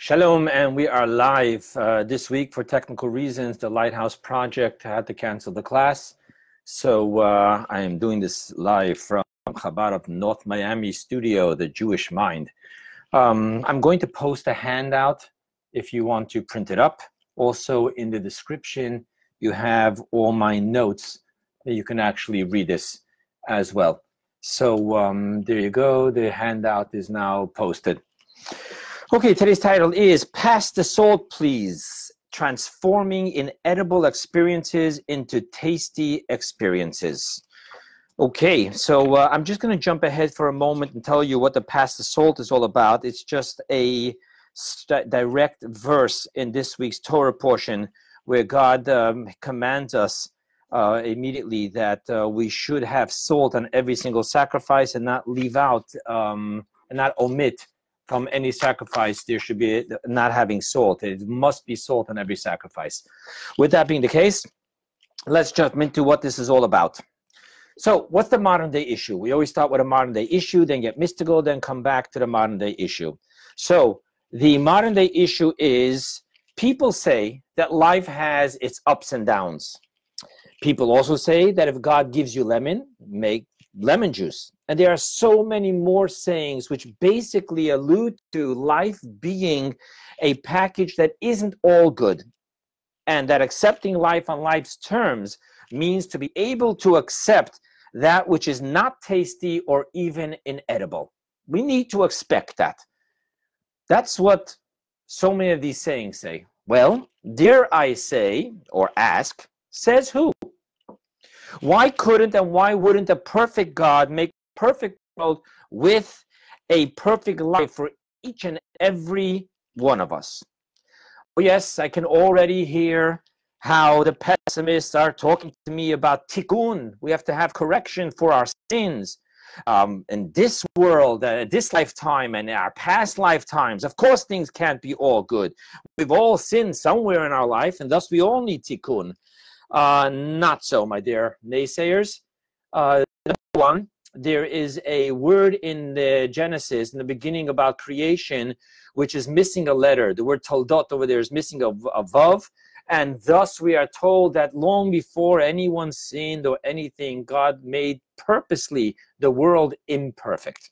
Shalom, and we are live uh, this week for technical reasons. The Lighthouse Project had to cancel the class, so uh, I am doing this live from Chabad of North Miami studio, the Jewish Mind. Um, I'm going to post a handout if you want to print it up. Also, in the description, you have all my notes. You can actually read this as well. So um, there you go. The handout is now posted. Okay, today's title is Pass the Salt, Please Transforming Inedible Experiences into Tasty Experiences. Okay, so uh, I'm just going to jump ahead for a moment and tell you what the Pass the Salt is all about. It's just a st- direct verse in this week's Torah portion where God um, commands us uh, immediately that uh, we should have salt on every single sacrifice and not leave out um, and not omit from any sacrifice, there should be not having salt. It must be salt on every sacrifice. With that being the case, let's jump into what this is all about. So, what's the modern day issue? We always start with a modern day issue, then get mystical, then come back to the modern day issue. So, the modern day issue is people say that life has its ups and downs. People also say that if God gives you lemon, make lemon juice. And there are so many more sayings which basically allude to life being a package that isn't all good. And that accepting life on life's terms means to be able to accept that which is not tasty or even inedible. We need to expect that. That's what so many of these sayings say. Well, dare I say, or ask, says who? Why couldn't and why wouldn't a perfect God make perfect world with a perfect life for each and every one of us? Oh, yes, I can already hear how the pessimists are talking to me about tikkun. We have to have correction for our sins. Um, in this world, uh, this lifetime, and our past lifetimes, of course, things can't be all good. We've all sinned somewhere in our life, and thus we all need tikkun. Uh, not so, my dear naysayers. Uh, number one, there is a word in the Genesis, in the beginning about creation, which is missing a letter. The word toldot over there is missing a, a vav. And thus we are told that long before anyone sinned or anything, God made purposely the world imperfect.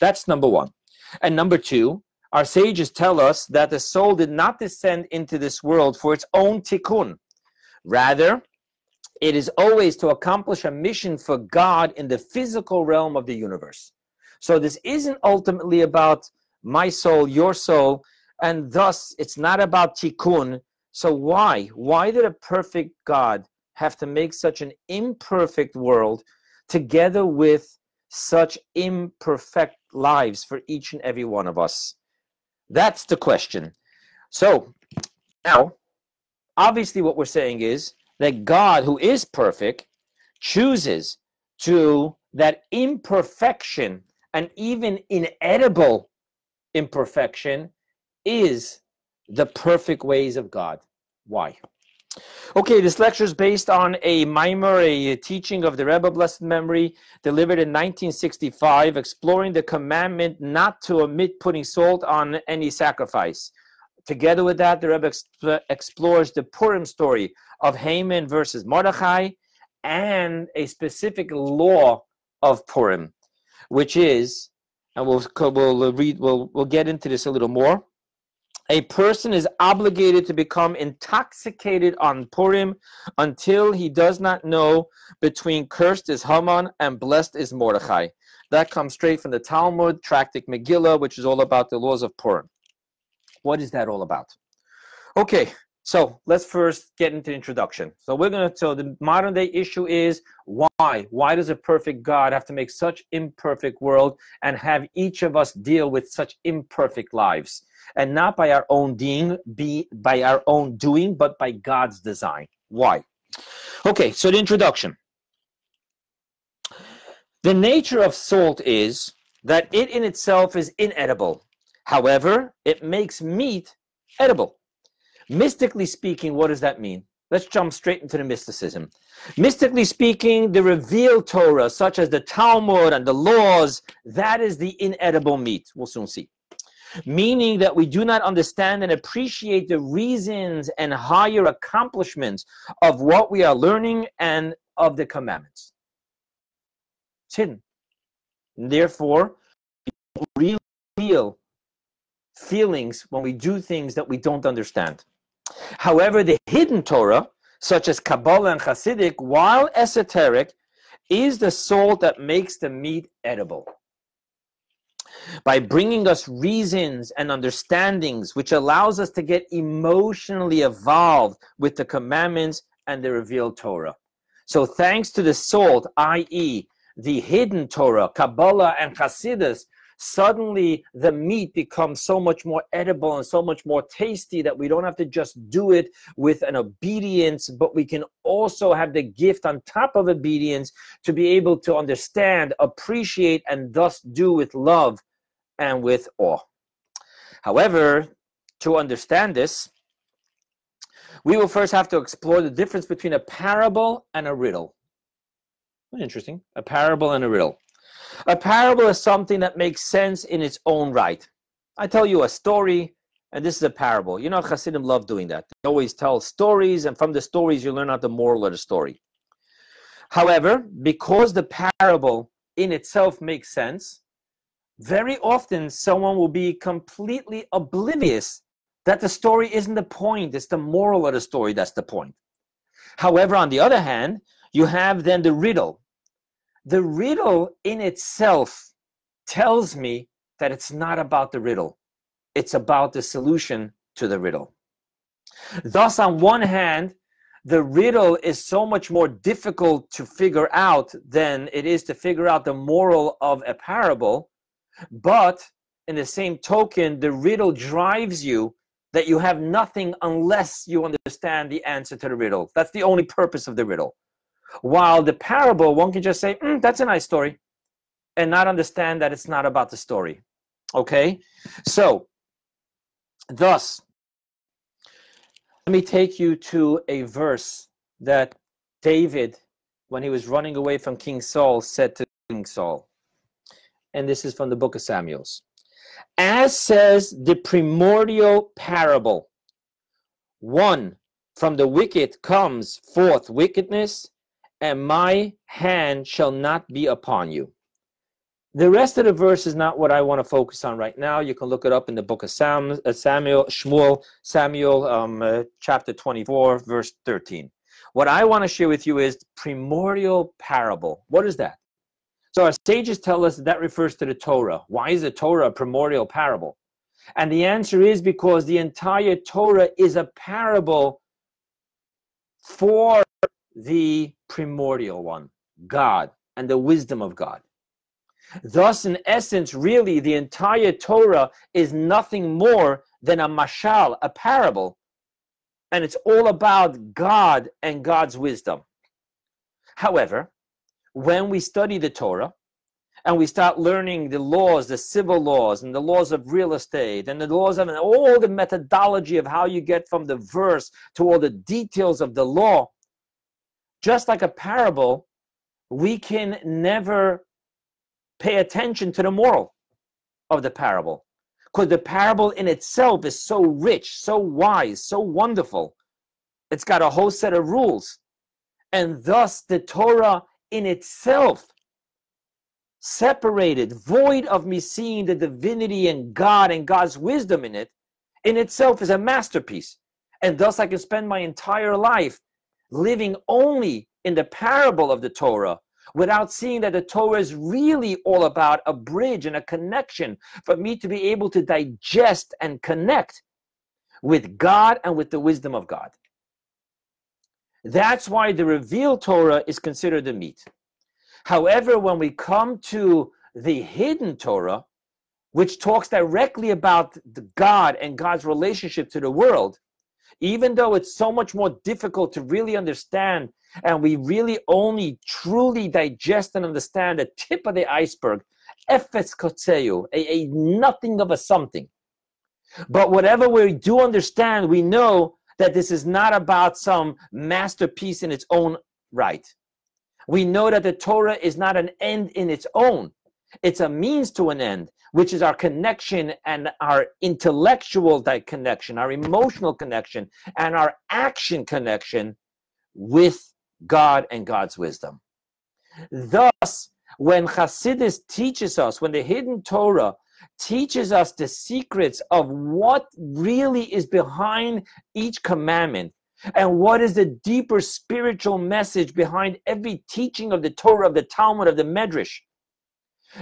That's number one. And number two, our sages tell us that the soul did not descend into this world for its own tikkun. Rather, it is always to accomplish a mission for God in the physical realm of the universe. So this isn't ultimately about my soul, your soul, and thus it's not about tikkun. So why? Why did a perfect God have to make such an imperfect world together with such imperfect lives for each and every one of us? That's the question. So now obviously what we're saying is that God, who is perfect, chooses to that imperfection and even inedible imperfection is the perfect ways of God. Why? Okay, this lecture is based on a mimer, a teaching of the Rebbe Blessed Memory, delivered in 1965, exploring the commandment not to omit putting salt on any sacrifice. Together with that, the Rebbe exp- explores the Purim story of Haman versus Mordechai and a specific law of Purim, which is, and we'll, we'll read, we'll, we'll get into this a little more. A person is obligated to become intoxicated on Purim until he does not know between cursed is Haman and blessed is Mordechai. That comes straight from the Talmud, Tractate Megillah, which is all about the laws of Purim. What is that all about? Okay, so let's first get into the introduction. So we're to, so the modern day issue is why? Why does a perfect God have to make such imperfect world and have each of us deal with such imperfect lives? And not by our own being, be by our own doing, but by God's design. Why? Okay, so the introduction. The nature of salt is that it in itself is inedible. However, it makes meat edible. Mystically speaking, what does that mean? Let's jump straight into the mysticism. Mystically speaking, the revealed Torah, such as the Talmud and the laws, that is the inedible meat. We'll soon see. meaning that we do not understand and appreciate the reasons and higher accomplishments of what we are learning and of the commandments. It's hidden. Therefore, real feelings when we do things that we don't understand. However, the hidden Torah, such as Kabbalah and Hasidic, while esoteric, is the salt that makes the meat edible. By bringing us reasons and understandings, which allows us to get emotionally involved with the commandments and the revealed Torah. So, thanks to the salt, i.e., the hidden Torah, Kabbalah, and Hasidus, suddenly the meat becomes so much more edible and so much more tasty that we don't have to just do it with an obedience, but we can also have the gift on top of obedience to be able to understand, appreciate, and thus do with love and with awe. However, to understand this, we will first have to explore the difference between a parable and a riddle. Interesting. A parable and a riddle. A parable is something that makes sense in its own right. I tell you a story, and this is a parable. You know, Hasidim love doing that. They always tell stories, and from the stories, you learn out the moral of the story. However, because the parable in itself makes sense, very often someone will be completely oblivious that the story isn't the point, it's the moral of the story that's the point. However, on the other hand, you have then the riddle the riddle in itself tells me that it's not about the riddle, it's about the solution to the riddle. Thus, on one hand, the riddle is so much more difficult to figure out than it is to figure out the moral of a parable. But in the same token, the riddle drives you that you have nothing unless you understand the answer to the riddle. That's the only purpose of the riddle. While the parable, one can just say, mm, that's a nice story, and not understand that it's not about the story. Okay? So, thus, let me take you to a verse that David, when he was running away from King Saul, said to King Saul. And this is from the book of Samuel's. As says the primordial parable, one from the wicked comes forth wickedness, and my hand shall not be upon you. The rest of the verse is not what I want to focus on right now. You can look it up in the book of Sam, uh, Samuel, Shmuel, Samuel, um, uh, chapter 24, verse 13. What I want to share with you is primordial parable. What is that? So our sages tell us that, that refers to the Torah. Why is the Torah a primordial parable? And the answer is because the entire Torah is a parable for the primordial one, God, and the wisdom of God. Thus, in essence, really, the entire Torah is nothing more than a mashal, a parable, and it's all about God and God's wisdom. However, when we study the Torah and we start learning the laws, the civil laws, and the laws of real estate, and the laws of and all the methodology of how you get from the verse to all the details of the law, just like a parable, we can never pay attention to the moral of the parable. Because the parable in itself is so rich, so wise, so wonderful. It's got a whole set of rules. And thus, the Torah in itself, separated, void of me seeing the divinity and God and God's wisdom in it, in itself is a masterpiece. And thus, I can spend my entire life living only in the parable of the Torah without seeing that the Torah is really all about a bridge and a connection for me to be able to digest and connect with God and with the wisdom of God. That's why the revealed Torah is considered the meat. However, when we come to the hidden Torah, which talks directly about God and God's relationship to the world, even though it's so much more difficult to really understand and we really only truly digest and understand the tip of the iceberg, efes kotseu, a, a nothing of a something. But whatever we do understand, we know that this is not about some masterpiece in its own right. We know that the Torah is not an end in its own. It's a means to an end, which is our connection and our intellectual connection, our emotional connection, and our action connection with God and God's wisdom. Thus, when Hasidus teaches us, when the hidden Torah teaches us the secrets of what really is behind each commandment and what is the deeper spiritual message behind every teaching of the Torah, of the Talmud, of the Medrash.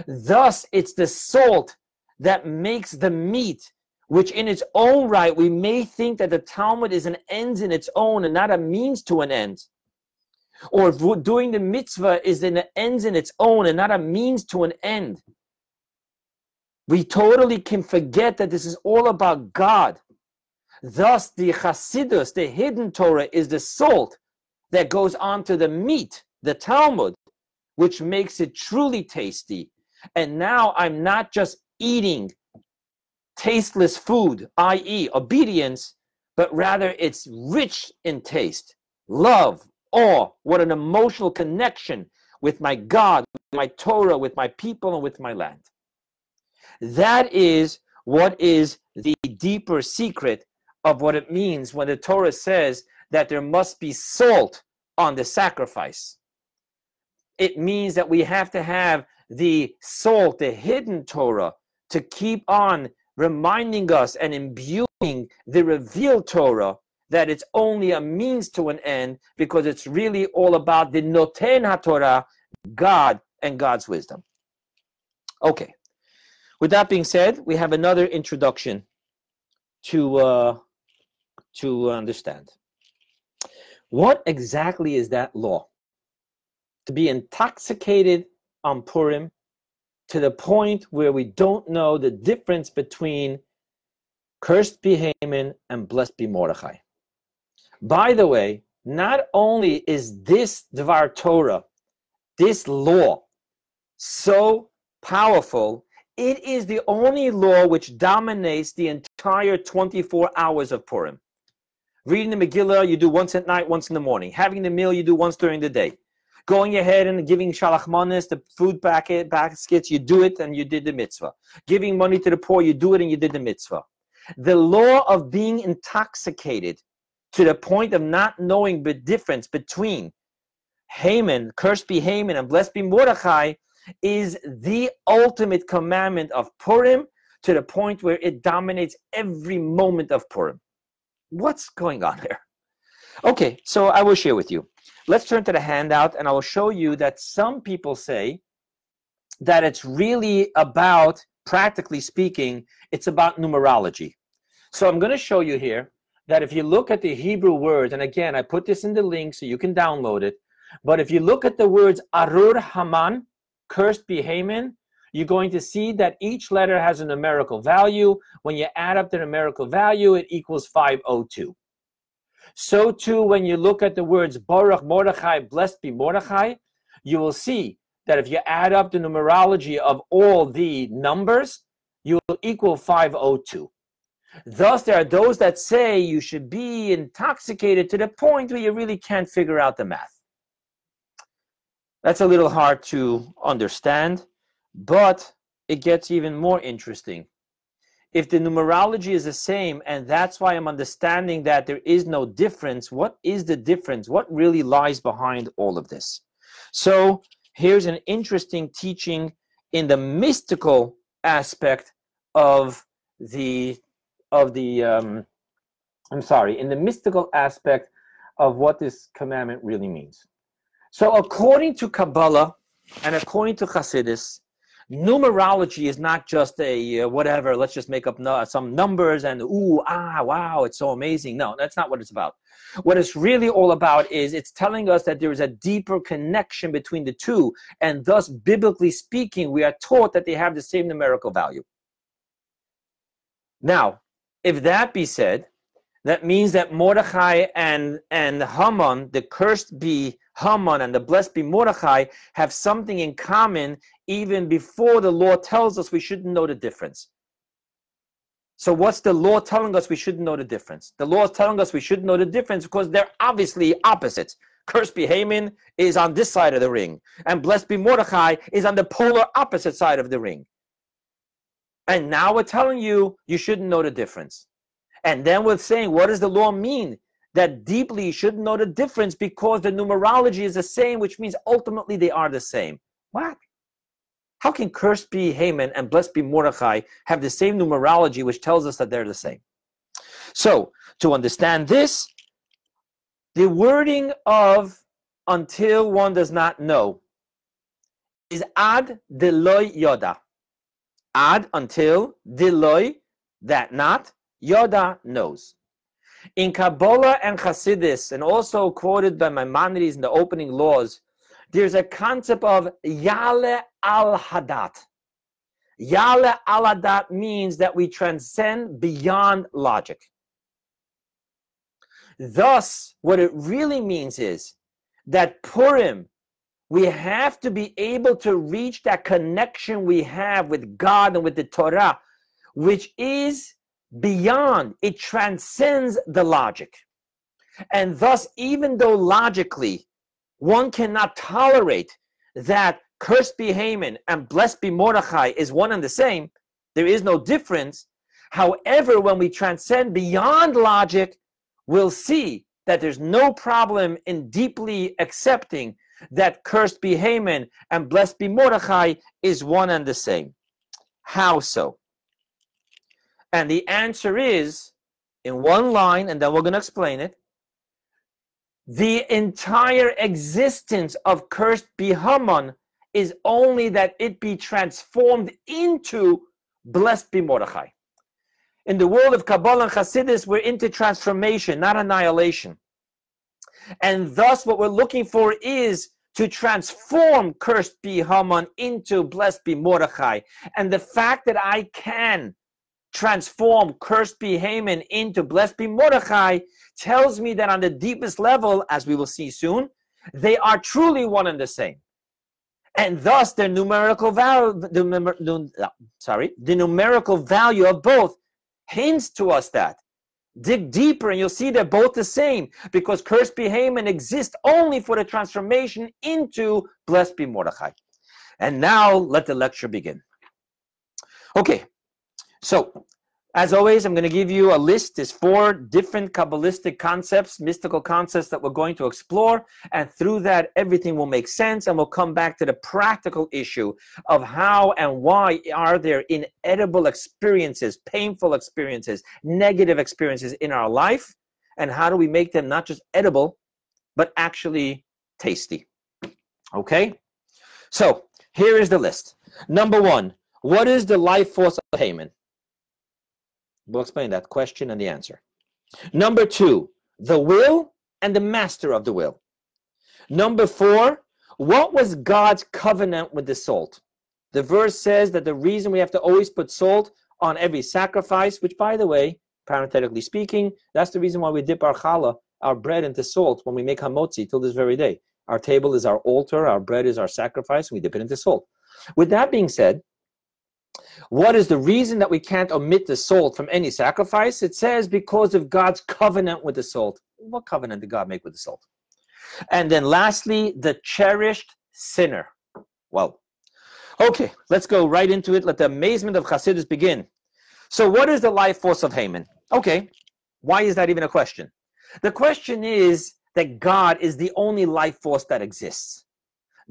Thus, it's the salt that makes the meat, which in its own right, we may think that the Talmud is an end in its own and not a means to an end or doing the mitzvah is an end in its own and not a means to an end. We totally can forget that this is all about God. Thus, the Chasidus, the hidden Torah, is the salt that goes onto the meat, the Talmud, which makes it truly tasty. And now I'm not just eating tasteless food, i.e., obedience, but rather it's rich in taste, love, awe, what an emotional connection with my God, with my Torah, with my people, and with my land. That is what is the deeper secret of what it means when the Torah says that there must be salt on the sacrifice. It means that we have to have the salt, the hidden Torah, to keep on reminding us and imbuing the revealed Torah that it's only a means to an end because it's really all about the Noten HaTorah, God and God's wisdom. Okay. With that being said, we have another introduction to uh, to understand. What exactly is that law? To be intoxicated on Purim to the point where we don't know the difference between cursed be Haman and blessed be Mordechai. By the way, not only is this Dvar Torah, this law, so powerful, it is the only law which dominates the entire 24 hours of Purim. Reading the Megillah, you do once at night, once in the morning. Having the meal, you do once during the day. Going ahead and giving shalachmanis, the food packet, baskets, you do it and you did the mitzvah. Giving money to the poor, you do it and you did the mitzvah. The law of being intoxicated to the point of not knowing the difference between Haman, cursed be Haman, and blessed be Mordechai, is the ultimate commandment of Purim to the point where it dominates every moment of Purim. What's going on here? Okay, so I will share with you. Let's turn to the handout and I will show you that some people say that it's really about, practically speaking, it's about numerology. So I'm going to show you here that if you look at the Hebrew words, and again, I put this in the link so you can download it, but if you look at the words Arur Haman, cursed be Haman, you're going to see that each letter has a numerical value. When you add up the numerical value, it equals 502. So too, when you look at the words Baruch Mordechai, blessed be Mordechai, you will see that if you add up the numerology of all the numbers, you will equal 502. Thus, there are those that say you should be intoxicated to the point where you really can't figure out the math. That's a little hard to understand, but it gets even more interesting. If the numerology is the same, and that's why I'm understanding that there is no difference, what is the difference? What really lies behind all of this? So, here's an interesting teaching in the mystical aspect of the of the um, I'm sorry, in the mystical aspect of what this commandment really means. So, according to Kabbalah and according to Hasidus, numerology is not just a uh, whatever. Let's just make up no, some numbers and ooh ah wow, it's so amazing. No, that's not what it's about. What it's really all about is it's telling us that there is a deeper connection between the two, and thus, biblically speaking, we are taught that they have the same numerical value. Now, if that be said, that means that Mordechai and, and Haman, the cursed be Haman and the blessed be Mordechai, have something in common even before the law tells us we shouldn't know the difference. So, what's the law telling us we shouldn't know the difference? The law is telling us we shouldn't know the difference because they're obviously opposites. Cursed be Haman is on this side of the ring, and blessed be Mordechai is on the polar opposite side of the ring. And now we're telling you you shouldn't know the difference. And then we're saying, what does the law mean? That deeply you shouldn't know the difference because the numerology is the same, which means ultimately they are the same. What? How can cursed be Haman and blessed be Mordechai have the same numerology, which tells us that they're the same? So, to understand this, the wording of until one does not know is ad deloy yoda. Ad until deloy, that not, yoda knows. In Kabbalah and Hasidus, and also quoted by Maimonides in the opening laws, there's a concept of Yale al Hadat. Yale al Hadat means that we transcend beyond logic. Thus, what it really means is that Purim, we have to be able to reach that connection we have with God and with the Torah, which is beyond, it transcends the logic. And thus, even though logically one cannot tolerate that cursed be Haman and blessed be Mordechai is one and the same. There is no difference. However, when we transcend beyond logic, we'll see that there's no problem in deeply accepting that cursed be Haman and blessed be Mordechai is one and the same. How so? And the answer is in one line, and then we're going to explain it the entire existence of cursed be Haman is only that it be transformed into blessed be Mordechai. In the world of Kabbalah and Hasidus, we're into transformation, not annihilation. And thus, what we're looking for is to transform cursed be Haman into blessed be Mordechai. And the fact that I can transform cursed be Haman into blessed be Mordechai tells me that on the deepest level, as we will see soon, they are truly one and the same. And thus their numerical value, the, uh, sorry, the numerical value of both hints to us that. Dig deeper and you'll see they're both the same because cursed be Haman exists only for the transformation into blessed be Mordechai. And now let the lecture begin. Okay, so, as always, I'm going to give you a list. There's four different Kabbalistic concepts, mystical concepts that we're going to explore. And through that, everything will make sense. And we'll come back to the practical issue of how and why are there inedible experiences, painful experiences, negative experiences in our life. And how do we make them not just edible, but actually tasty? Okay? So, here is the list. Number one, what is the life force of Haman? We'll explain that question and the answer. Number two, the will and the master of the will. Number four, what was God's covenant with the salt? The verse says that the reason we have to always put salt on every sacrifice, which, by the way, parenthetically speaking, that's the reason why we dip our challah, our bread, into salt when we make hamotzi till this very day. Our table is our altar, our bread is our sacrifice, and we dip it into salt. With that being said, what is the reason that we can't omit the salt from any sacrifice? It says because of God's covenant with the salt. What covenant did God make with the salt? And then lastly, the cherished sinner. Well, okay, let's go right into it. Let the amazement of Hasidus begin. So, what is the life force of Haman? Okay, why is that even a question? The question is that God is the only life force that exists.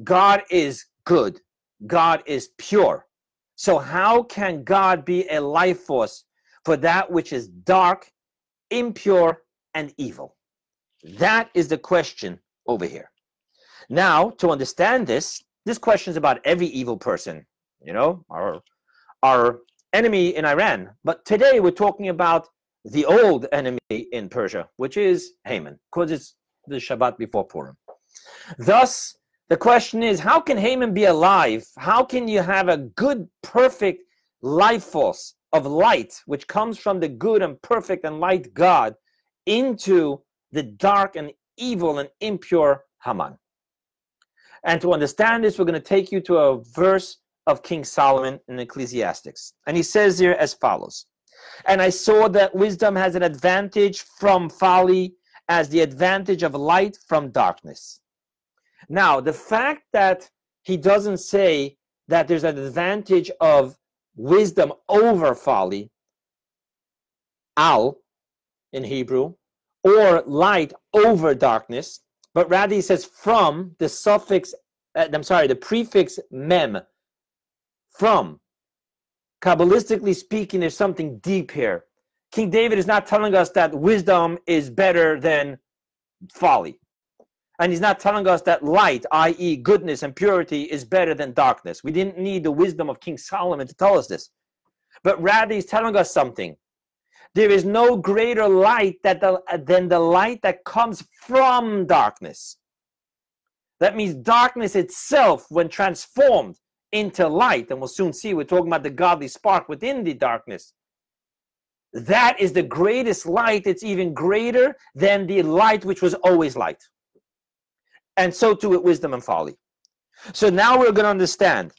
God is good. God is pure. So, how can God be a life force for that which is dark, impure, and evil? That is the question over here. Now, to understand this, this question is about every evil person, you know, our, our enemy in Iran. But today we're talking about the old enemy in Persia, which is Haman, because it's the Shabbat before Purim. Thus, the question is, how can Haman be alive? How can you have a good, perfect life force of light, which comes from the good and perfect and light God, into the dark and evil and impure Haman? And to understand this, we're going to take you to a verse of King Solomon in Ecclesiastes. And he says here as follows And I saw that wisdom has an advantage from folly, as the advantage of light from darkness. Now, the fact that he doesn't say that there's an advantage of wisdom over folly, al in Hebrew, or light over darkness, but rather he says from the suffix, uh, I'm sorry, the prefix mem, from. Kabbalistically speaking, there's something deep here. King David is not telling us that wisdom is better than folly. And he's not telling us that light, i.e., goodness and purity, is better than darkness. We didn't need the wisdom of King Solomon to tell us this. But rather, he's telling us something. There is no greater light that the, than the light that comes from darkness. That means darkness itself, when transformed into light, and we'll soon see, we're talking about the godly spark within the darkness. That is the greatest light. It's even greater than the light which was always light and so too with wisdom and folly. So now we're going to understand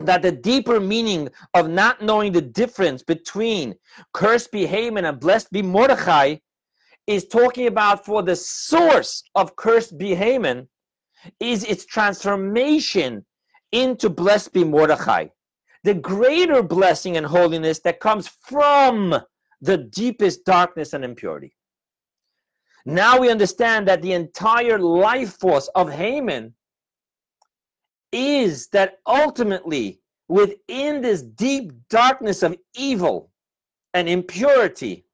that the deeper meaning of not knowing the difference between cursed be Haman and blessed be Mordechai is talking about for the source of cursed be Haman is its transformation into blessed be Mordechai. The greater blessing and holiness that comes from the deepest darkness and impurity. Now we understand that the entire life force of Haman is that ultimately within this deep darkness of evil and impurity,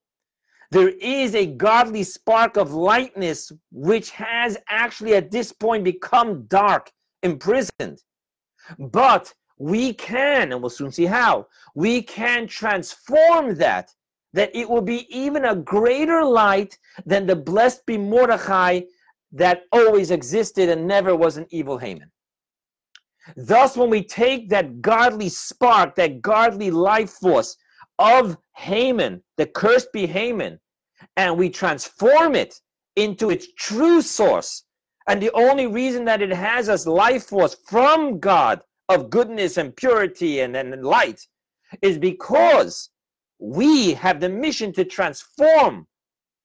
there is a godly spark of lightness which has actually at this point become dark, imprisoned. But we can, and we'll soon see how, we can transform that that it will be even a greater light than the blessed be Mordechai that always existed and never was an evil Haman. Thus, when we take that godly spark, that godly life force of Haman, the cursed be Haman, and we transform it into its true source, and the only reason that it has us life force from God of goodness and purity and, and light is because we have the mission to transform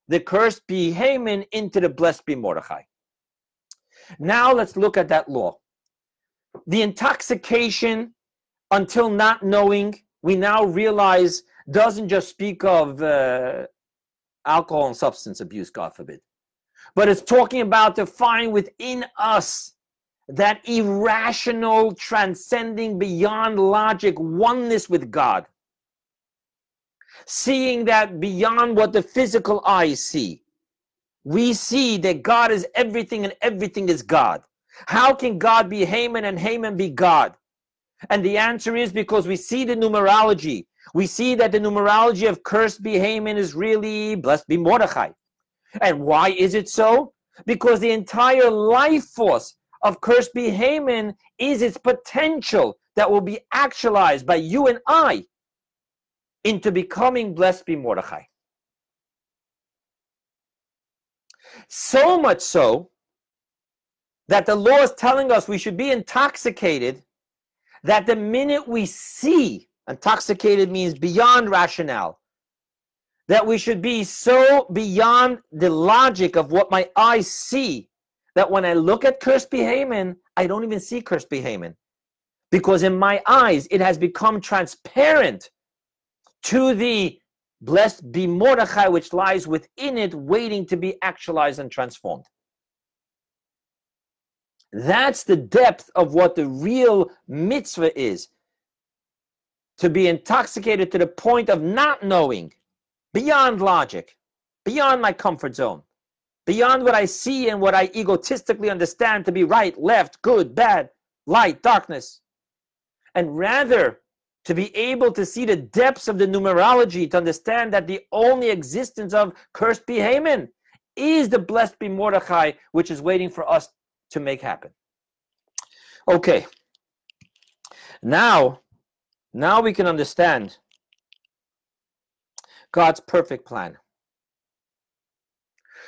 the cursed be Haman into the blessed be Mordechai. Now let's look at that law. The intoxication until not knowing, we now realize doesn't just speak of uh, alcohol and substance abuse, God forbid, but it's talking about to find within us that irrational, transcending beyond logic oneness with God seeing that beyond what the physical eyes see. We see that God is everything and everything is God. How can God be Haman and Haman be God? And the answer is because we see the numerology. We see that the numerology of cursed be Haman is really blessed be Mordechai. And why is it so? Because the entire life force of cursed be Haman is its potential that will be actualized by you and I into becoming blessed be Mordechai. So much so that the law is telling us we should be intoxicated, that the minute we see, intoxicated means beyond rationale, that we should be so beyond the logic of what my eyes see that when I look at cursed Haman, I don't even see cursed Haman. Because in my eyes, it has become transparent to the blessed be Mordechai, which lies within it, waiting to be actualized and transformed. That's the depth of what the real mitzvah is. To be intoxicated to the point of not knowing, beyond logic, beyond my comfort zone, beyond what I see and what I egotistically understand to be right, left, good, bad, light, darkness, and rather to be able to see the depths of the numerology, to understand that the only existence of cursed be Haman is the blessed be Mordechai, which is waiting for us to make happen. Okay. Now, now we can understand God's perfect plan.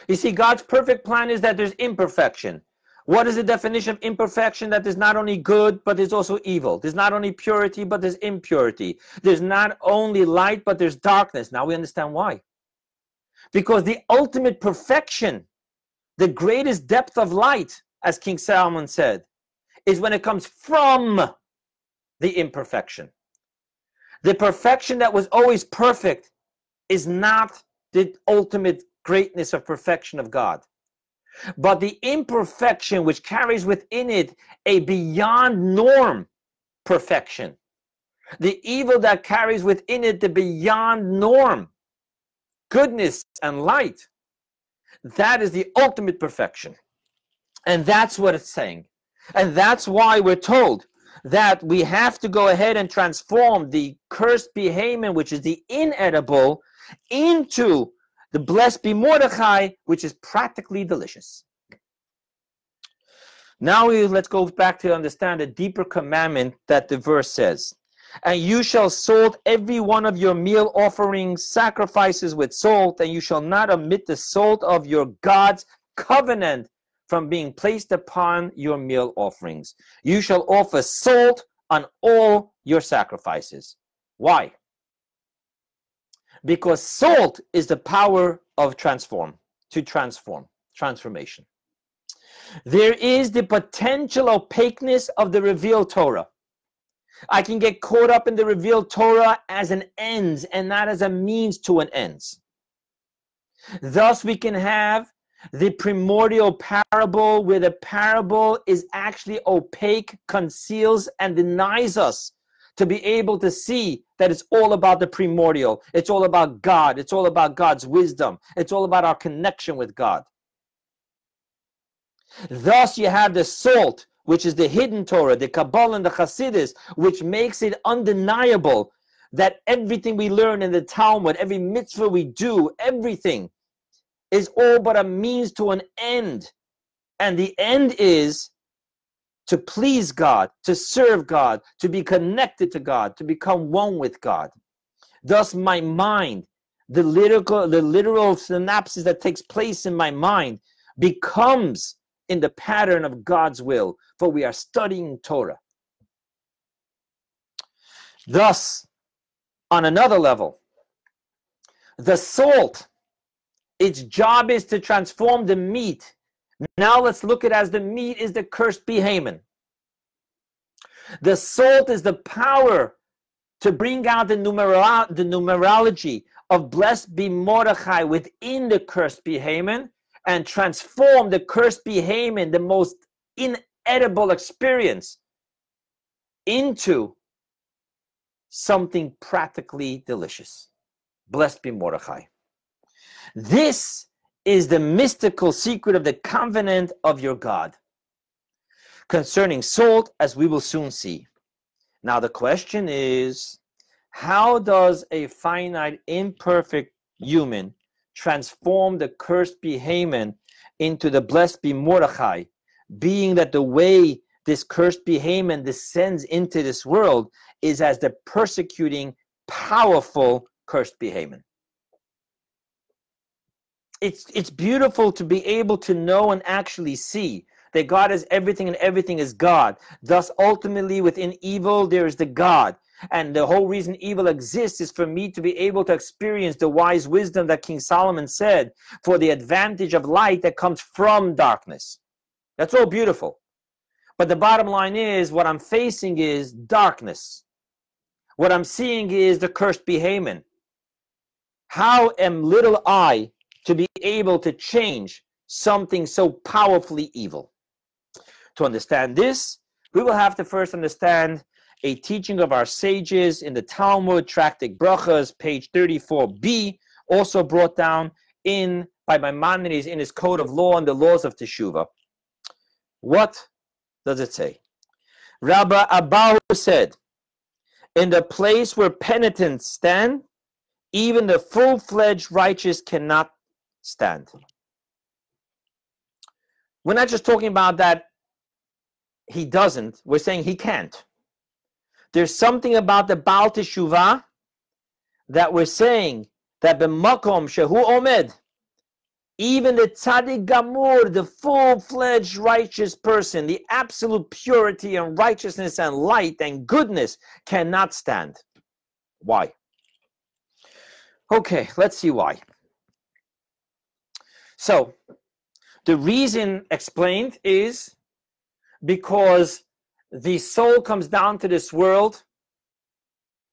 You see, God's perfect plan is that there's imperfection. What is the definition of imperfection? That is not only good, but there's also evil. There's not only purity, but there's impurity. There's not only light, but there's darkness. Now we understand why. Because the ultimate perfection, the greatest depth of light, as King Solomon said, is when it comes from the imperfection. The perfection that was always perfect is not the ultimate greatness of perfection of God. But the imperfection which carries within it a beyond norm perfection, the evil that carries within it the beyond norm goodness and light, that is the ultimate perfection. And that's what it's saying. And that's why we're told that we have to go ahead and transform the cursed be Haman, which is the inedible, into the blessed be Mordechai, which is practically delicious. Now we, let's go back to understand a deeper commandment that the verse says. And you shall salt every one of your meal offerings, sacrifices with salt, and you shall not omit the salt of your God's covenant from being placed upon your meal offerings. You shall offer salt on all your sacrifices. Why? Because salt is the power of transform, to transform, transformation. There is the potential opaqueness of the revealed Torah. I can get caught up in the revealed Torah as an ends and not as a means to an ends. Thus, we can have the primordial parable where the parable is actually opaque, conceals, and denies us to be able to see that it's all about the primordial. It's all about God. It's all about God's wisdom. It's all about our connection with God. Thus, you have the salt, which is the hidden Torah, the Kabbalah and the Hasidus, which makes it undeniable that everything we learn in the Talmud, every mitzvah we do, everything is all but a means to an end. And the end is to please God, to serve God, to be connected to God, to become one with God. Thus, my mind, the literal, the literal synapses that takes place in my mind, becomes in the pattern of God's will, for we are studying Torah. Thus, on another level, the salt its job is to transform the meat. Now let's look at as the meat is the cursed be Haman. The salt is the power to bring out the, the numerology of blessed be Mordechai within the cursed be Haman and transform the cursed be Haman, the most inedible experience, into something practically delicious. Blessed be Mordechai. This is the mystical secret of the covenant of your God. Concerning salt, as we will soon see. Now, the question is how does a finite, imperfect human transform the cursed be Haman into the blessed be Mordechai, being that the way this cursed be Haman descends into this world is as the persecuting, powerful cursed be Haman? It's it's beautiful to be able to know and actually see that God is everything and everything is God. Thus, ultimately, within evil, there is the God. And the whole reason evil exists is for me to be able to experience the wise wisdom that King Solomon said for the advantage of light that comes from darkness. That's all beautiful. But the bottom line is what I'm facing is darkness. What I'm seeing is the cursed be Haman. How am little I to be able to change something so powerfully evil. To understand this, we will have to first understand a teaching of our sages in the Talmud, Tractate Brachas, page 34b, also brought down in by Maimonides in his Code of Law and the Laws of Teshuvah. What does it say? Rabbi Abahu said, In the place where penitents stand, even the full fledged righteous cannot stand. We're not just talking about that he doesn't, we're saying he can't. There's something about the Baal Teshuvah that we're saying that the Makom Shehu Omed, even the Tzaddik Gamur, the full-fledged righteous person, the absolute purity and righteousness and light and goodness cannot stand. Why? Okay, let's see why. So, the reason explained is because the soul comes down to this world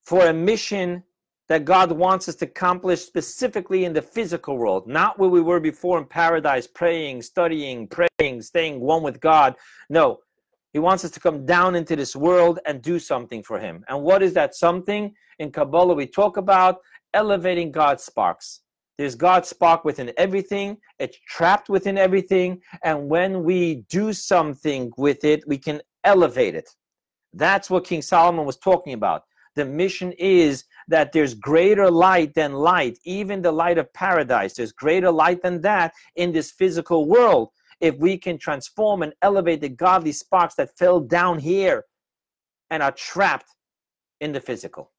for a mission that God wants us to accomplish specifically in the physical world, not where we were before in paradise, praying, studying, praying, staying one with God. No, He wants us to come down into this world and do something for Him. And what is that something? In Kabbalah, we talk about elevating God's sparks. There's God's spark within everything, it's trapped within everything. And when we do something with it, we can elevate it. That's what King Solomon was talking about. The mission is that there's greater light than light, even the light of paradise. There's greater light than that in this physical world. If we can transform and elevate the godly sparks that fell down here and are trapped in the physical.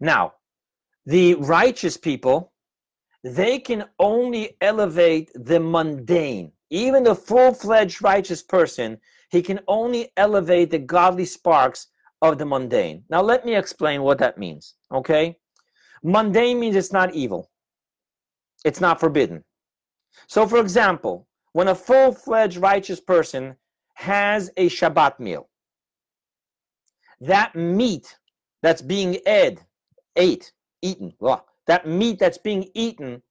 Now, the righteous people, they can only elevate the mundane. Even the full fledged righteous person, he can only elevate the godly sparks of the mundane. Now, let me explain what that means, okay? Mundane means it's not evil, it's not forbidden. So, for example, when a full fledged righteous person has a Shabbat meal, that meat that's being ed, ate, eaten, blah, that meat that's being eaten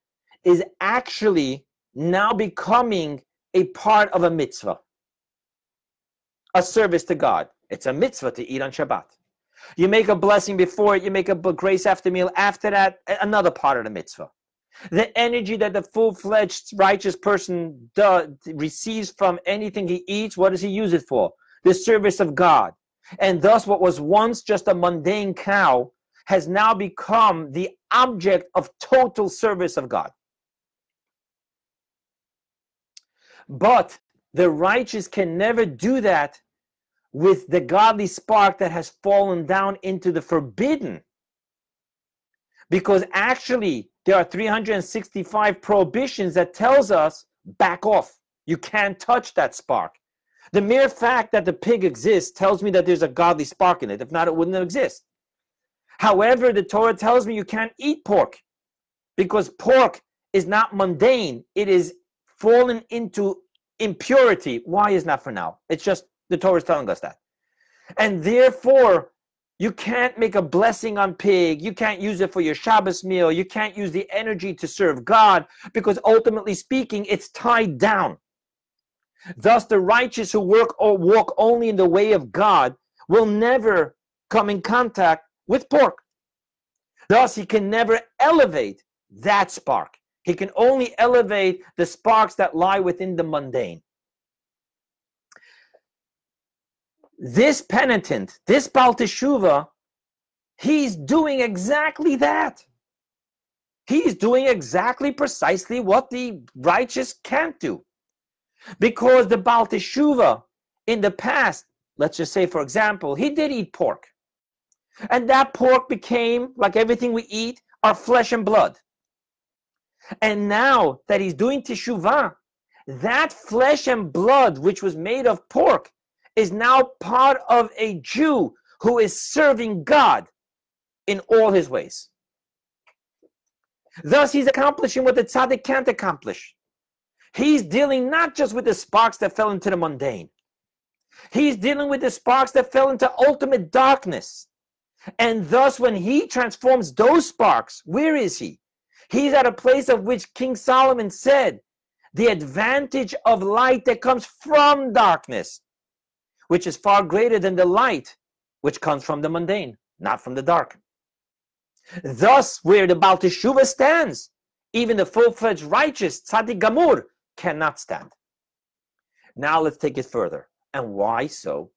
is actually now becoming a part of a mitzvah, a service to God. It's a mitzvah to eat on Shabbat. You make a blessing before it, you make a grace after meal. After that, another part of the mitzvah. The energy that the full fledged righteous person does, receives from anything he eats, what does he use it for? The service of God. And thus, what was once just a mundane cow has now become the object of total service of God. But the righteous can never do that with the godly spark that has fallen down into the forbidden. Because actually, there are 365 prohibitions that tells us back off. You can't touch that spark. The mere fact that the pig exists tells me that there's a godly spark in it. If not, it wouldn't exist. However, the Torah tells me you can't eat pork because pork is not mundane. It is fallen into impurity. Why is not for now? It's just the Torah is telling us that. And therefore, you can't make a blessing on pig. You can't use it for your Shabbos meal. You can't use the energy to serve God because ultimately speaking, it's tied down. Thus, the righteous who work or walk only in the way of God will never come in contact with pork. Thus, he can never elevate that spark. He can only elevate the sparks that lie within the mundane. this penitent, this Baal Teshuva, he's doing exactly that. He's doing exactly precisely what the righteous can't do. Because the Baal Teshuva in the past, let's just say, for example, he did eat pork. And that pork became, like everything we eat, our flesh and blood. And now that he's doing Teshuvah, that flesh and blood, which was made of pork, is now part of a Jew who is serving God in all his ways. Thus, he's accomplishing what the tzaddik can't accomplish. He's dealing not just with the sparks that fell into the mundane, he's dealing with the sparks that fell into ultimate darkness. And thus, when he transforms those sparks, where is he? He's at a place of which King Solomon said, the advantage of light that comes from darkness which is far greater than the light which comes from the mundane, not from the dark. Thus, where the Baal Teshuva stands, even the full-fledged righteous Tzaddik Gamur cannot stand. Now let's take it further. And why so?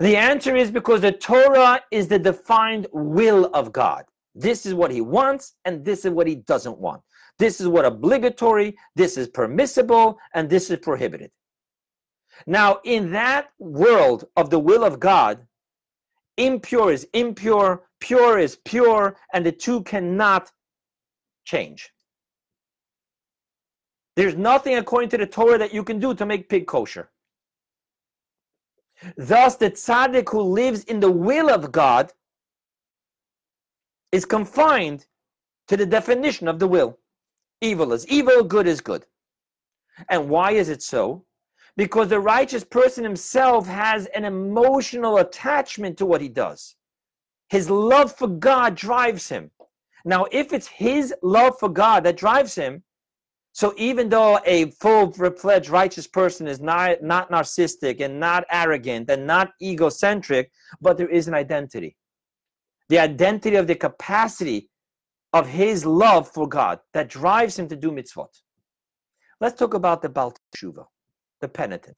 The answer is because the Torah is the defined will of God. This is what he wants, and this is what he doesn't want. This is what obligatory, this is permissible, and this is prohibited. Now, in that world of the will of God, impure is impure, pure is pure, and the two cannot change. There's nothing according to the Torah that you can do to make pig kosher. Thus, the tzaddik who lives in the will of God is confined to the definition of the will. Evil is evil, good is good. And why is it so? Because the righteous person himself has an emotional attachment to what he does. His love for God drives him. Now, if it's his love for God that drives him, so even though a full-fledged righteous person is not, not narcissistic and not arrogant and not egocentric, but there is an identity. The identity of the capacity of his love for God that drives him to do mitzvot. Let's talk about the Baal Teshuva, the penitent.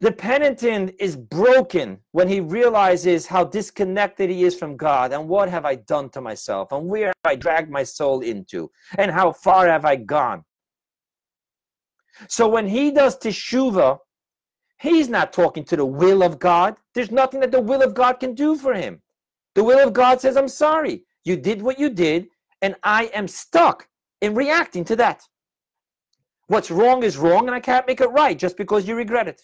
The penitent is broken when he realizes how disconnected he is from God and what have I done to myself and where have I dragged my soul into and how far have I gone. So when he does teshuva, he's not talking to the will of God. There's nothing that the will of God can do for him. The will of God says, I'm sorry. You did what you did, and I am stuck in reacting to that. What's wrong is wrong, and I can't make it right just because you regret it.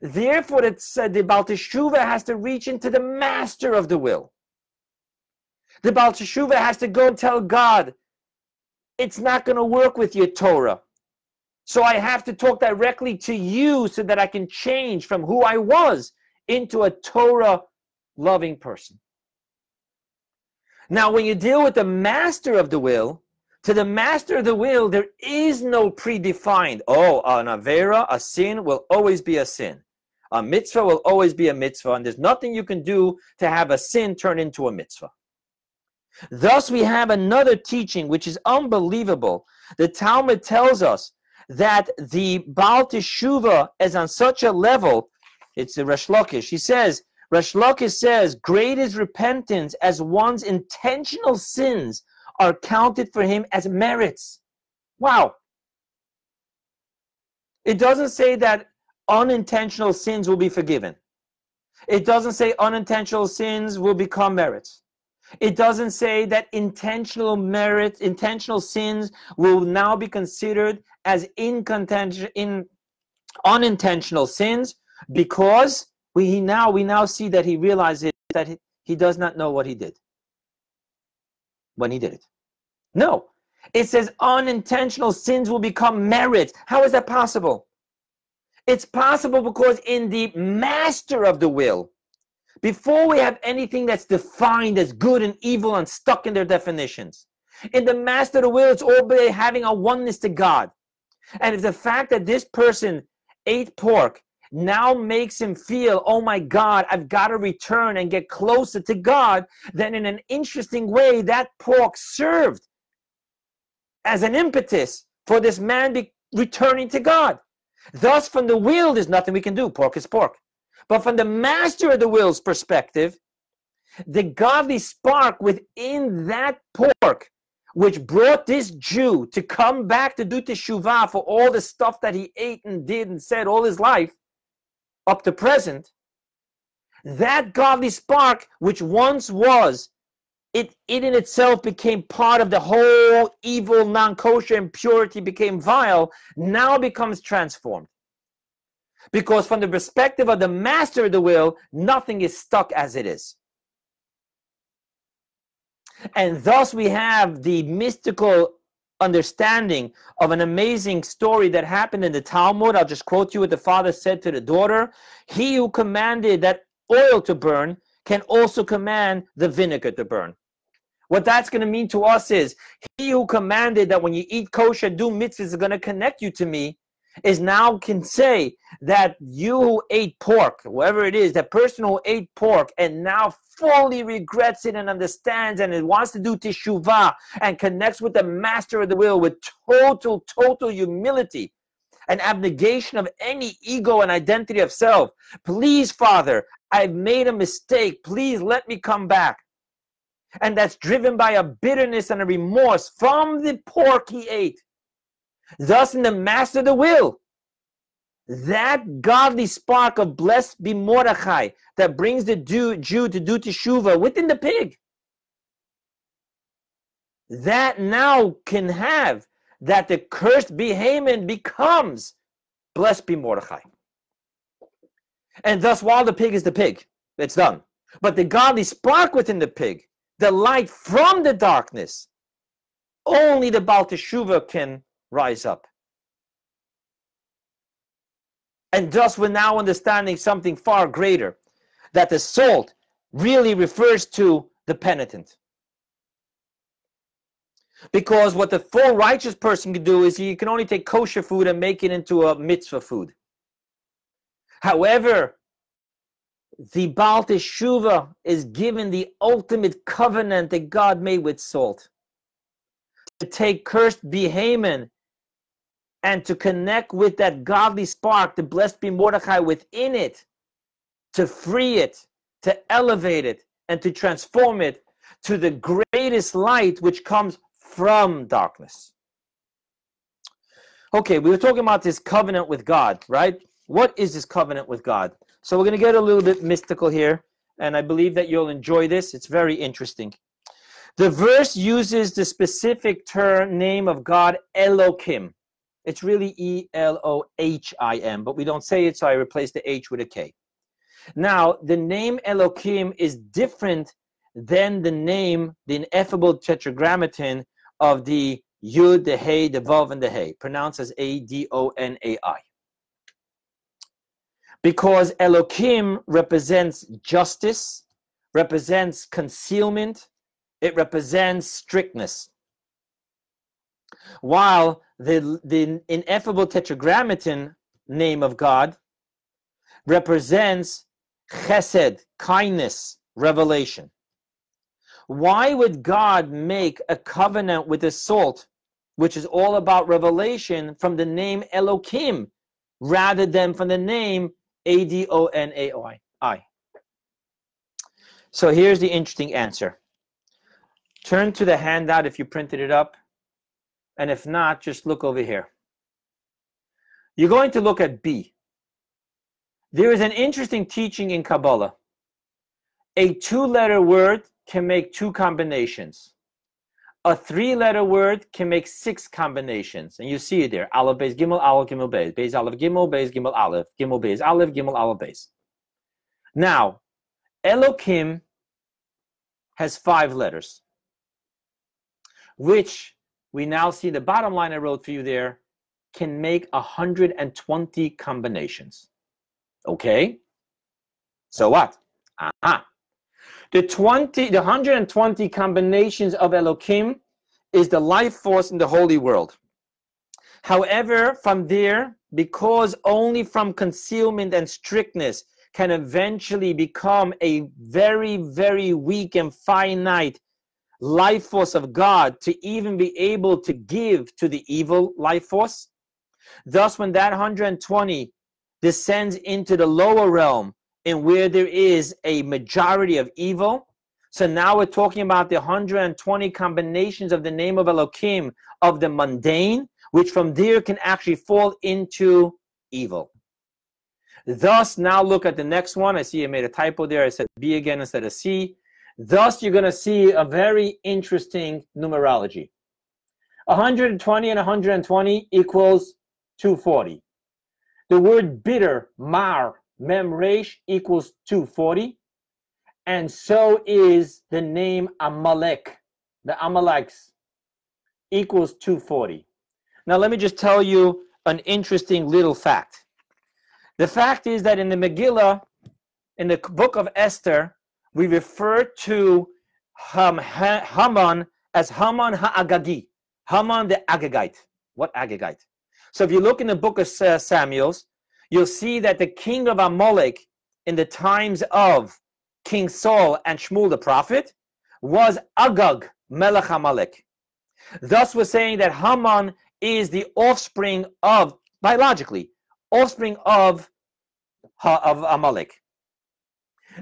Therefore, it said the Baal Teshuva has to reach into the master of the will. The Baal Teshuva has to go and tell God, it's not going to work with your Torah. So I have to talk directly to you so that I can change from who I was into a Torah loving person. Now, when you deal with the master of the will, to the master of the will, there is no predefined, oh, an Avera, a sin will always be a sin. A mitzvah will always be a mitzvah, and there's nothing you can do to have a sin turn into a mitzvah. Thus, we have another teaching which is unbelievable. The Talmud tells us that the Baal Teshuva is on such a level. It's the Resh Lakish. He says, Resh Lakish says, great is repentance as one's intentional sins are counted for him as merits. Wow. It doesn't say that unintentional sins will be forgiven. It doesn't say unintentional sins will become merits. It doesn't say that intentional merit, intentional sins will now be considered as in, in unintentional sins because we now we now see that he realizes that he, he does not know what he did when he did it. No, it says unintentional sins will become merit. How is that possible? It's possible because in the master of the will, before we have anything that's defined as good and evil and stuck in their definitions, in the master of the will, it's all about having a oneness to God. And if the fact that this person ate pork now makes him feel, oh my God, I've got to return and get closer to God, then in an interesting way, that pork served as an impetus for this man be returning to God. Thus, from the will, there's nothing we can do. Pork is pork. But from the master of the will's perspective, the godly spark within that pork, which brought this Jew to come back to do teshuvah for all the stuff that he ate and did and said all his life up to present, that godly spark, which once was it, it in itself became part of the whole evil, non kosher impurity, became vile, now becomes transformed. Because from the perspective of the master of the will, nothing is stuck as it is. And thus we have the mystical understanding of an amazing story that happened in the Talmud. I'll just quote you what the father said to the daughter He who commanded that oil to burn can also command the vinegar to burn. What that's going to mean to us is he who commanded that when you eat kosher, do mitzvahs is going to connect you to me is now can say that you who ate pork, whoever it is, that person who ate pork and now fully regrets it and understands and it wants to do teshuvah and connects with the master of the will with total, total humility and abnegation of any ego and identity of self. Please, Father, I've made a mistake. Please let me come back and that's driven by a bitterness and a remorse from the pork he ate. Thus, in the master of the will, that godly spark of blessed be Mordechai that brings the Jew, to do teshuva within the pig, that now can have that the cursed be Haman becomes blessed be Mordechai. And thus, while the pig is the pig, it's done. But the godly spark within the pig the light from the darkness only the Baal can rise up. And thus, we're now understanding something far greater that the salt really refers to the penitent. Because what the full righteous person can do is you can only take kosher food and make it into a mitzvah food. However, the Baal Teshuva is given the ultimate covenant that God made with salt. To take cursed be Haman and to connect with that godly spark, the blessed be Mordechai within it, to free it, to elevate it, and to transform it to the greatest light which comes from darkness. Okay, we were talking about this covenant with God, right? What is this covenant with God? So we're going to get a little bit mystical here, and I believe that you'll enjoy this. It's very interesting. The verse uses the specific term name of God, Elohim. It's really E L O H I M, but we don't say it, so I replace the H with a K. Now, the name Elohim is different than the name, the ineffable tetragrammaton of the Yud, the Hey, the Vav, and the Hey, pronounced as A D O N A I. Because Elohim represents justice, represents concealment, it represents strictness. While the, the ineffable tetragrammaton name of God represents chesed, kindness, revelation. Why would God make a covenant with the salt, which is all about revelation, from the name Elohim rather than from the name A D O N A I? So here's the interesting answer. Turn to the handout if you printed it up. And if not, just look over here. You're going to look at B. There is an interesting teaching in Kabbalah. A two letter word can make two combinations. A three letter word can make six combinations. And you see it there. Aleph, Beis, Gimel, Aleph, Gimel, Beis. Beis, Aleph, Gimel, Beis, Gimel, Aleph. Gimel, Beis, Aleph, Gimel, Aleph, Beis. Now, Elohim has five letters, which we now see the bottom line I wrote for you there can make 120 combinations. Okay? So what? Aha. The 20, the 120 combinations of Elohim is the life force in the holy world. However, from there, because only from concealment and strictness can eventually become a very, very weak and finite life force of God to even be able to give to the evil life force. Thus, when that 120 descends into the lower realm and where there is a majority of evil, so now we're talking about the 120 combinations of the name of Elohim of the mundane, which from there can actually fall into evil. Thus, now look at the next one. I see I made a typo there. I said B again instead of C. Thus, you're going to see a very interesting numerology. 120 and 120 equals 240. The word bitter, mar, memresh, equals 240. And so is the name Amalek, the Amaleks, equals 240. Now, let me just tell you an interesting little fact. The fact is that in the Megillah, in the book of Esther, we refer to Ham, Haman as Haman Ha'agagi, Haman the Agagite. What Agagite? So if you look in the book of Samuel's, you'll see that the king of Amalek in the times of King Saul and Shmuel the prophet was Agag, Melech Amalek. Thus, we're saying that Haman is the offspring of, biologically, offspring of, of Amalek.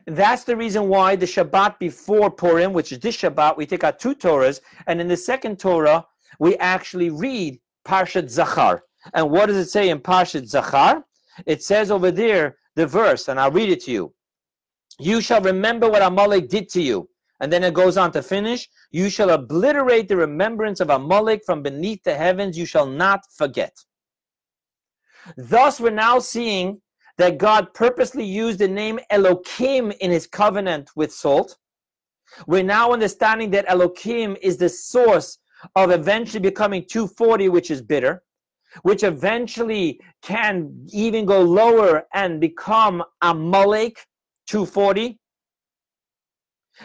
That's the reason why the Shabbat before Purim, which is this Shabbat, we take out two Torahs, and in the second Torah, we actually read Parshat Zachor. And what does it say in Parshat Zachor? It says over there, the verse, and I'll read it to you. You shall remember what Amalek did to you. And then it goes on to finish. You shall obliterate the remembrance of Amalek from beneath the heavens. You shall not forget. Thus, we're now seeing that God purposely used the name Elohim in his covenant with salt. We're now understanding that Elohim is the source of eventually becoming 240, which is bitter, which eventually can even go lower and become Amalek 240.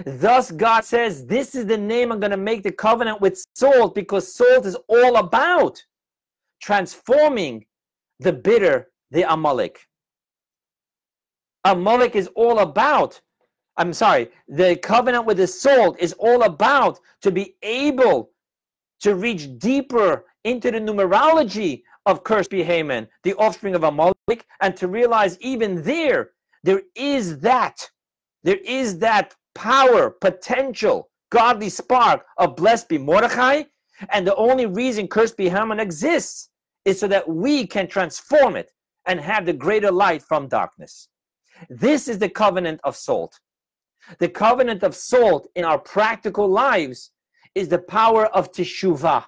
Thus, God says, This is the name I'm going to make the covenant with salt because salt is all about transforming the bitter, the Amalek. Amalek is all about, I'm sorry, the covenant with the salt is all about to be able to reach deeper into the numerology of cursed be Haman, the offspring of Amalek, and to realize even there, there is that, there is that power, potential, godly spark of blessed be Mordechai, and the only reason cursed be Haman exists is so that we can transform it and have the greater light from darkness. This is the covenant of salt. The covenant of salt in our practical lives is the power of teshuvah.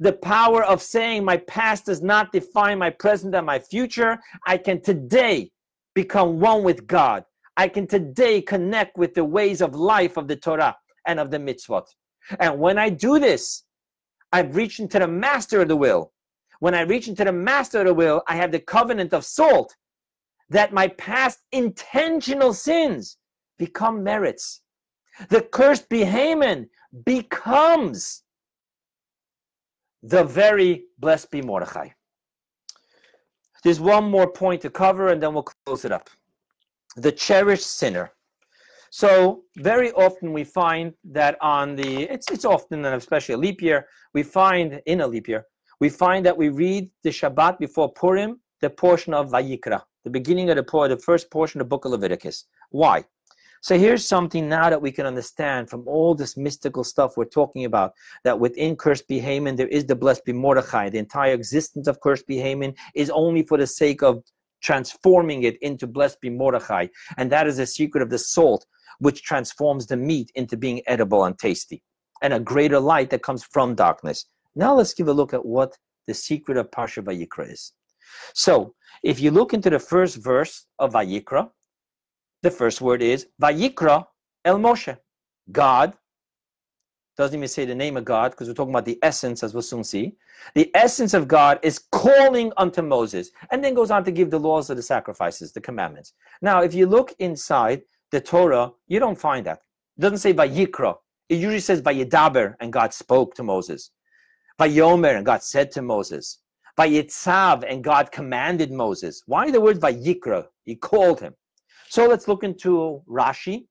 The power of saying, My past does not define my present and my future. I can today become one with God. I can today connect with the ways of life of the Torah and of the mitzvot. And when I do this, I've reached into the master of the will. When I reach into the master of the will, I have the covenant of salt that my past intentional sins become merits. The cursed Haman becomes the very blessed be Mordechai. There's one more point to cover and then we'll close it up. The cherished sinner. So very often we find that on the it's it's often and especially a leap year we find in a leap year we find that we read the Shabbat before Purim the portion of Vayikra the beginning of the the first portion of the book of Leviticus. Why? So here's something now that we can understand from all this mystical stuff we're talking about that within Cursed Be Haman there is the blessed be Mordechai. The entire existence of Cursed Be Haman is only for the sake of transforming it into blessed be Mordechai. And that is the secret of the salt, which transforms the meat into being edible and tasty. And a greater light that comes from darkness. Now let's give a look at what the secret of Parsha Vayikra is. So if you look into the first verse of Vayikra, the first word is Vayikra El Moshe. God doesn't even say the name of God because we're talking about the essence, as we'll soon see. The essence of God is calling unto Moses and then goes on to give the laws of the sacrifices, the commandments. Now, if you look inside the Torah, you don't find that. It doesn't say Vayikra. It usually says Vayedaber and God spoke to Moses. Vayomer and God said to Moses. Vayitzav and God commanded Moses. Why the word Vayikra? He called him. So let's look into Rashi,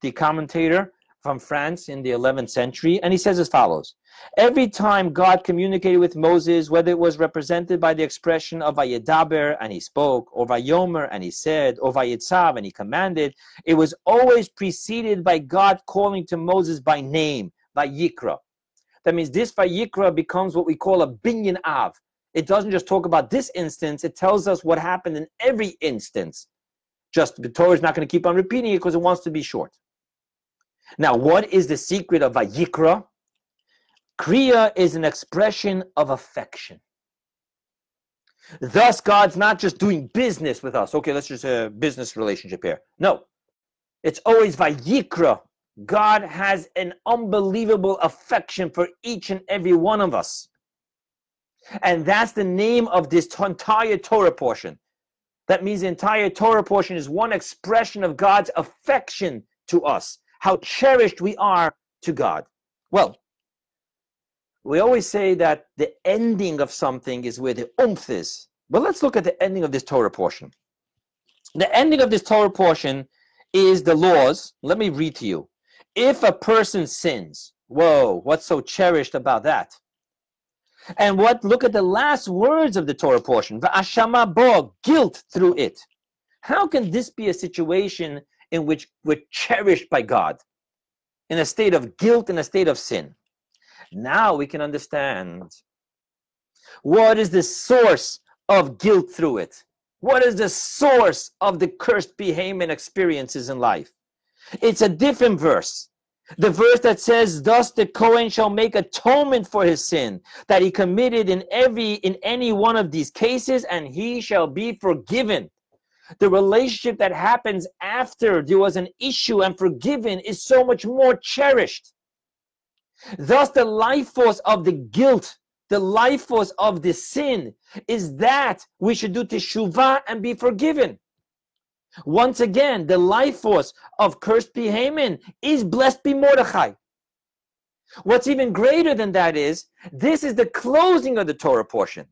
the commentator from France in the 11th century, and he says as follows Every time God communicated with Moses, whether it was represented by the expression of Vayedaber and he spoke, or Vayomer and he said, or Vayitzav and he commanded, it was always preceded by God calling to Moses by name, Vayikra. That means this Vayikra becomes what we call a binyan av. It doesn't just talk about this instance, it tells us what happened in every instance. Just the Torah is not going to keep on repeating it because it wants to be short. Now, what is the secret of Vayikra? Kriya is an expression of affection. Thus, God's not just doing business with us. Okay, let's just a business relationship here. No, it's always Vayikra. God has an unbelievable affection for each and every one of us. And that's the name of this entire Torah portion. That means the entire Torah portion is one expression of God's affection to us, how cherished we are to God. Well, we always say that the ending of something is where the umph is. But let's look at the ending of this Torah portion. The ending of this Torah portion is the laws. Let me read to you. If a person sins, whoa, what's so cherished about that? And what? Look at the last words of the Torah portion. Va'ashama bo, guilt through it. How can this be a situation in which we're cherished by God? In a state of guilt, in a state of sin. Now we can understand what is the source of guilt through it. What is the source of the cursed Haman experiences in life? It's a different verse the verse that says thus the Kohen shall make atonement for his sin that he committed in every in any one of these cases and he shall be forgiven the relationship that happens after there was an issue and forgiven is so much more cherished Thus, the life force of the guilt, the life force of the sin, is that we should do teshuvah and be forgiven. Once again, the life force of cursed be Haman is blessed be Mordechai. What's even greater than that is this is the closing of the Torah portion.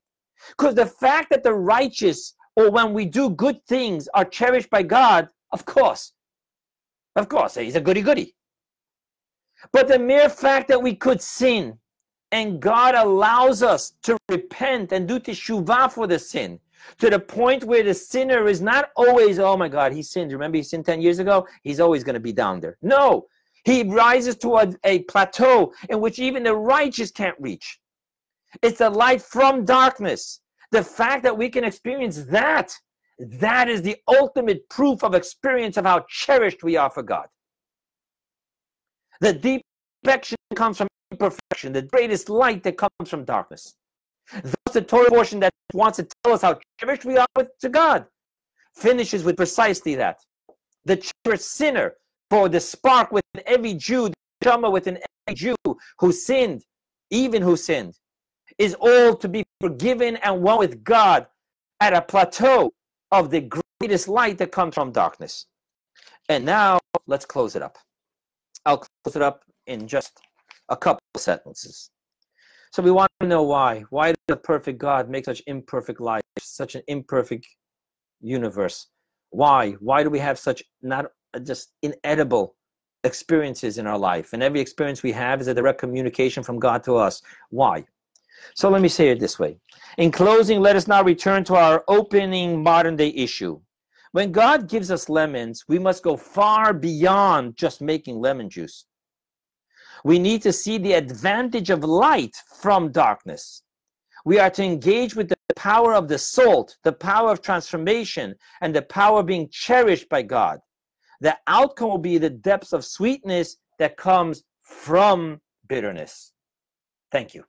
Because the fact that the righteous, or when we do good things, are cherished by God, of course. Of course, he's a goody goody. But the mere fact that we could sin and God allows us to repent and do teshuvah for the sin to the point where the sinner is not always, oh my God, he sinned. Remember, he sinned 10 years ago? He's always going to be down there. No, he rises to a, a plateau in which even the righteous can't reach. It's the light from darkness. The fact that we can experience that, that is the ultimate proof of experience of how cherished we are for God. The deep perfection comes from imperfection, the greatest light that comes from darkness. Thus, the Torah portion that wants to tell us how cherished we are to God finishes with precisely that. The cherished sinner, for the spark within every Jew, the Shama within every Jew who sinned, even who sinned, is all to be forgiven and one with God at a plateau of the greatest light that comes from darkness. And now let's close it up. I'll close it up in just a couple sentences. So we want to know why. Why does a perfect God make such imperfect life, such an imperfect universe? Why? Why do we have such not uh, just inedible experiences in our life? And every experience we have is a direct communication from God to us. Why? So let me say it this way. In closing, let us now return to our opening modern day issue. When God gives us lemons, we must go far beyond just making lemon juice. We need to see the advantage of light from darkness. We are to engage with the power of the salt, the power of transformation, and the power being cherished by God. The outcome will be the depths of sweetness that comes from bitterness. Thank you.